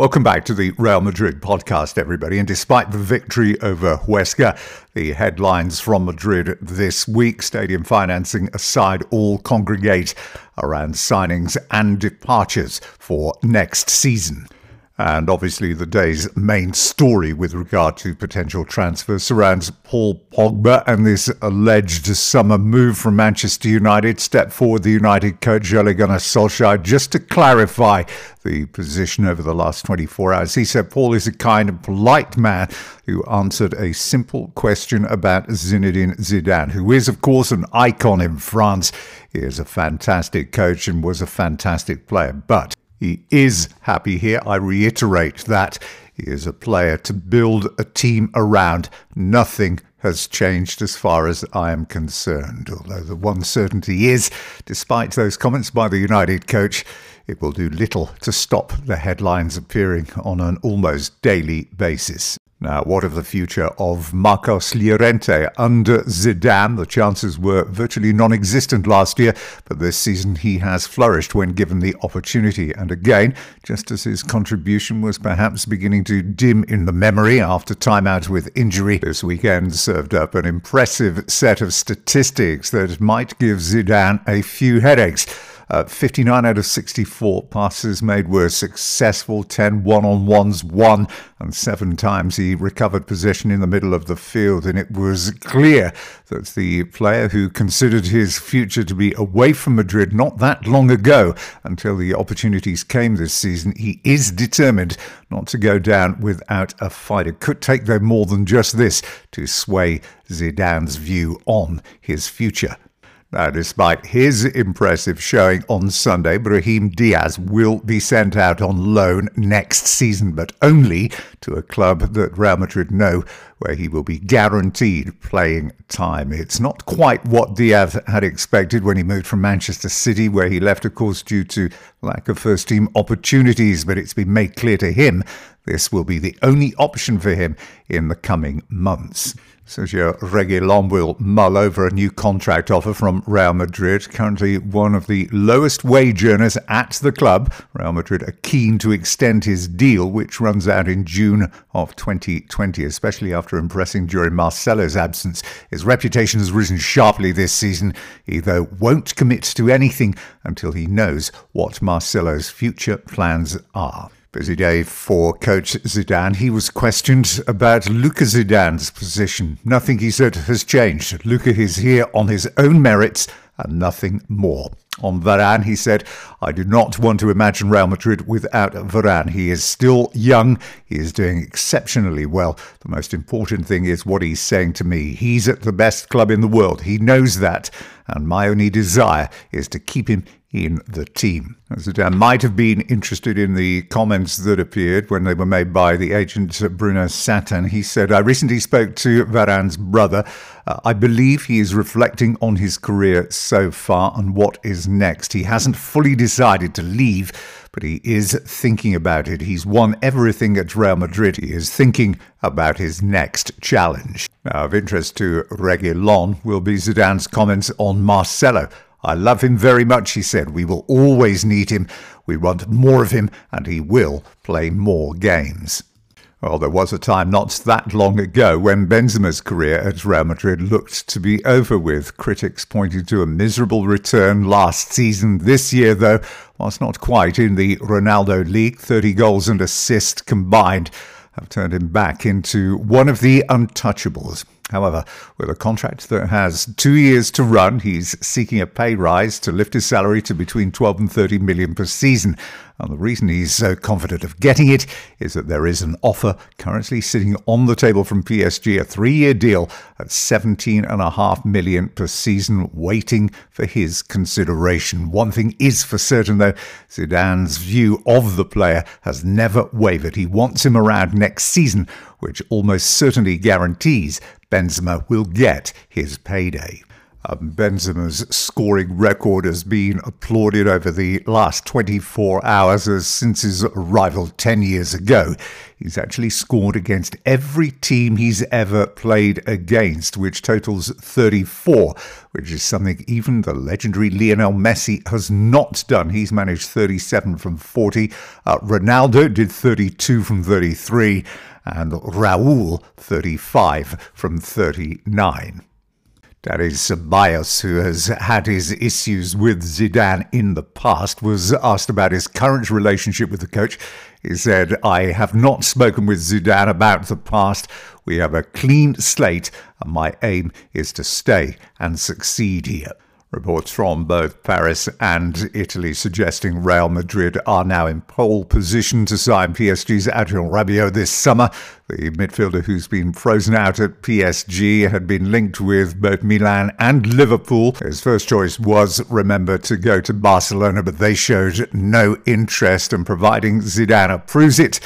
Welcome back to the Real Madrid podcast, everybody. And despite the victory over Huesca, the headlines from Madrid this week, stadium financing aside, all congregate around signings and departures for next season. And obviously, the day's main story with regard to potential transfers surrounds Paul Pogba and this alleged summer move from Manchester United. Step forward the United coach Ole Gunnar Solskjaer just to clarify the position over the last 24 hours. He said Paul is a kind of polite man who answered a simple question about Zinedine Zidane, who is, of course, an icon in France. He is a fantastic coach and was a fantastic player. But he is happy here. I reiterate that he is a player to build a team around. Nothing has changed as far as I am concerned. Although the one certainty is, despite those comments by the United coach, it will do little to stop the headlines appearing on an almost daily basis. Now, what of the future of Marcos Llorente under Zidane? The chances were virtually non existent last year, but this season he has flourished when given the opportunity. And again, just as his contribution was perhaps beginning to dim in the memory after time out with injury, this weekend served up an impressive set of statistics that might give Zidane a few headaches. Uh, 59 out of 64 passes made were successful, 10 one on ones won, and seven times he recovered possession in the middle of the field. And it was clear that the player who considered his future to be away from Madrid not that long ago, until the opportunities came this season, he is determined not to go down without a fight. It could take, though, more than just this to sway Zidane's view on his future. Now, despite his impressive showing on Sunday, Brahim Diaz will be sent out on loan next season, but only to a club that Real Madrid know where he will be guaranteed playing time. It's not quite what Diaz had expected when he moved from Manchester City, where he left, of course, due to lack of first team opportunities, but it's been made clear to him this will be the only option for him in the coming months. Sergio Reguilon will mull over a new contract offer from Real Madrid, currently one of the lowest wage earners at the club. Real Madrid are keen to extend his deal, which runs out in June of 2020, especially after impressing during Marcelo's absence. His reputation has risen sharply this season. He, though, won't commit to anything until he knows what Marcelo's future plans are. Busy day for coach Zidane. He was questioned about Luka Zidane's position. Nothing, he said, has changed. Luka is here on his own merits and nothing more. On Varane, he said, I do not want to imagine Real Madrid without Varane. He is still young. He is doing exceptionally well. The most important thing is what he's saying to me. He's at the best club in the world. He knows that. And my only desire is to keep him in the team. Zidane might have been interested in the comments that appeared when they were made by the agent Bruno Satin. He said, I recently spoke to Varane's brother. Uh, I believe he is reflecting on his career so far and what is next. He hasn't fully decided to leave, but he is thinking about it. He's won everything at Real Madrid. He is thinking about his next challenge. Now, of interest to Reguilon will be Zidane's comments on Marcelo. I love him very much, he said. We will always need him. We want more of him, and he will play more games. Well, there was a time not that long ago when Benzema's career at Real Madrid looked to be over with. Critics pointing to a miserable return last season. This year, though, was not quite in the Ronaldo League. 30 goals and assists combined have turned him back into one of the untouchables. However, with a contract that has two years to run, he's seeking a pay rise to lift his salary to between 12 and 30 million per season. And the reason he's so confident of getting it is that there is an offer currently sitting on the table from PSG, a three-year deal at 17.5 million per season, waiting for his consideration. One thing is for certain, though, Zidane's view of the player has never wavered. He wants him around next season, which almost certainly guarantees Benzema will get his payday. Um, Benzema's scoring record has been applauded over the last 24 hours as since his arrival 10 years ago. He's actually scored against every team he's ever played against, which totals 34, which is something even the legendary Lionel Messi has not done. He's managed 37 from 40. Uh, Ronaldo did 32 from 33, and Raul 35 from 39. Darius Ceballos, who has had his issues with Zidane in the past, was asked about his current relationship with the coach. He said, I have not spoken with Zidane about the past. We have a clean slate, and my aim is to stay and succeed here. Reports from both Paris and Italy suggesting Real Madrid are now in pole position to sign PSG's Adrien Rabiot this summer. The midfielder who's been frozen out at PSG had been linked with both Milan and Liverpool. His first choice was, remember, to go to Barcelona, but they showed no interest, and providing Zidane approves it,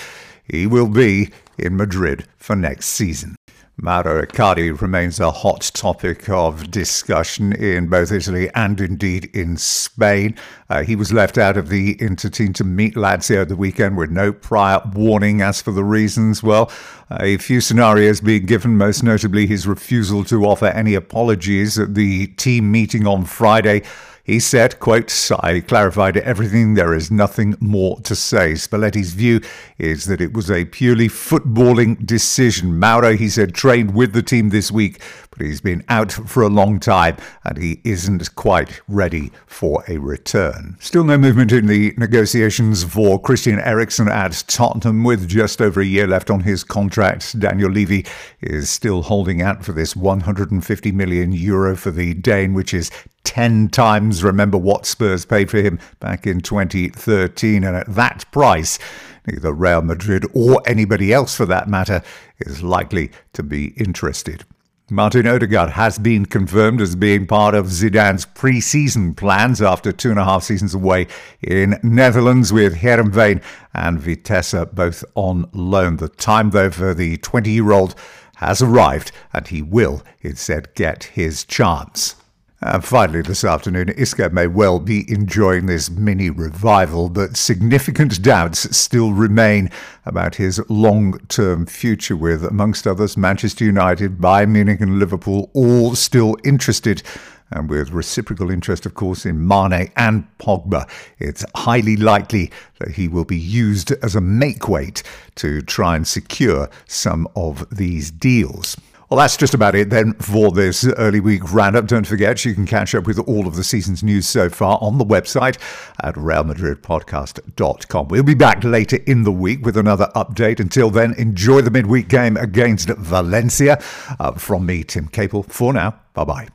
he will be in Madrid for next season. Mauro Icardi remains a hot topic of discussion in both Italy and indeed in Spain. Uh, he was left out of the Inter team to meet Lazio at the weekend with no prior warning. As for the reasons, well, a few scenarios being given, most notably his refusal to offer any apologies at the team meeting on Friday. He said, quote, I clarified everything. There is nothing more to say. Spalletti's view is that it was a purely footballing decision. Mauro, he said, trained with the team this week, but he's been out for a long time and he isn't quite ready for a return. Still no movement in the negotiations for Christian Eriksen at Tottenham with just over a year left on his contract. Daniel Levy is still holding out for this 150 million euro for the Dane, which is 10 times remember what Spurs paid for him back in 2013. And at that price, neither Real Madrid or anybody else for that matter is likely to be interested. Martin Odegaard has been confirmed as being part of Zidane's pre-season plans after two and a half seasons away in Netherlands with Heerenveen and Vitesse both on loan. The time, though, for the 20-year-old has arrived and he will, it said, get his chance. And finally, this afternoon, Isco may well be enjoying this mini revival, but significant doubts still remain about his long term future, with, amongst others, Manchester United, Bayern Munich, and Liverpool all still interested. And with reciprocal interest, of course, in Mane and Pogba, it's highly likely that he will be used as a make weight to try and secure some of these deals. Well, that's just about it then for this early week roundup. Don't forget, you can catch up with all of the season's news so far on the website at realmadridpodcast.com. We'll be back later in the week with another update. Until then, enjoy the midweek game against Valencia. Uh, from me, Tim Capel. For now, bye bye.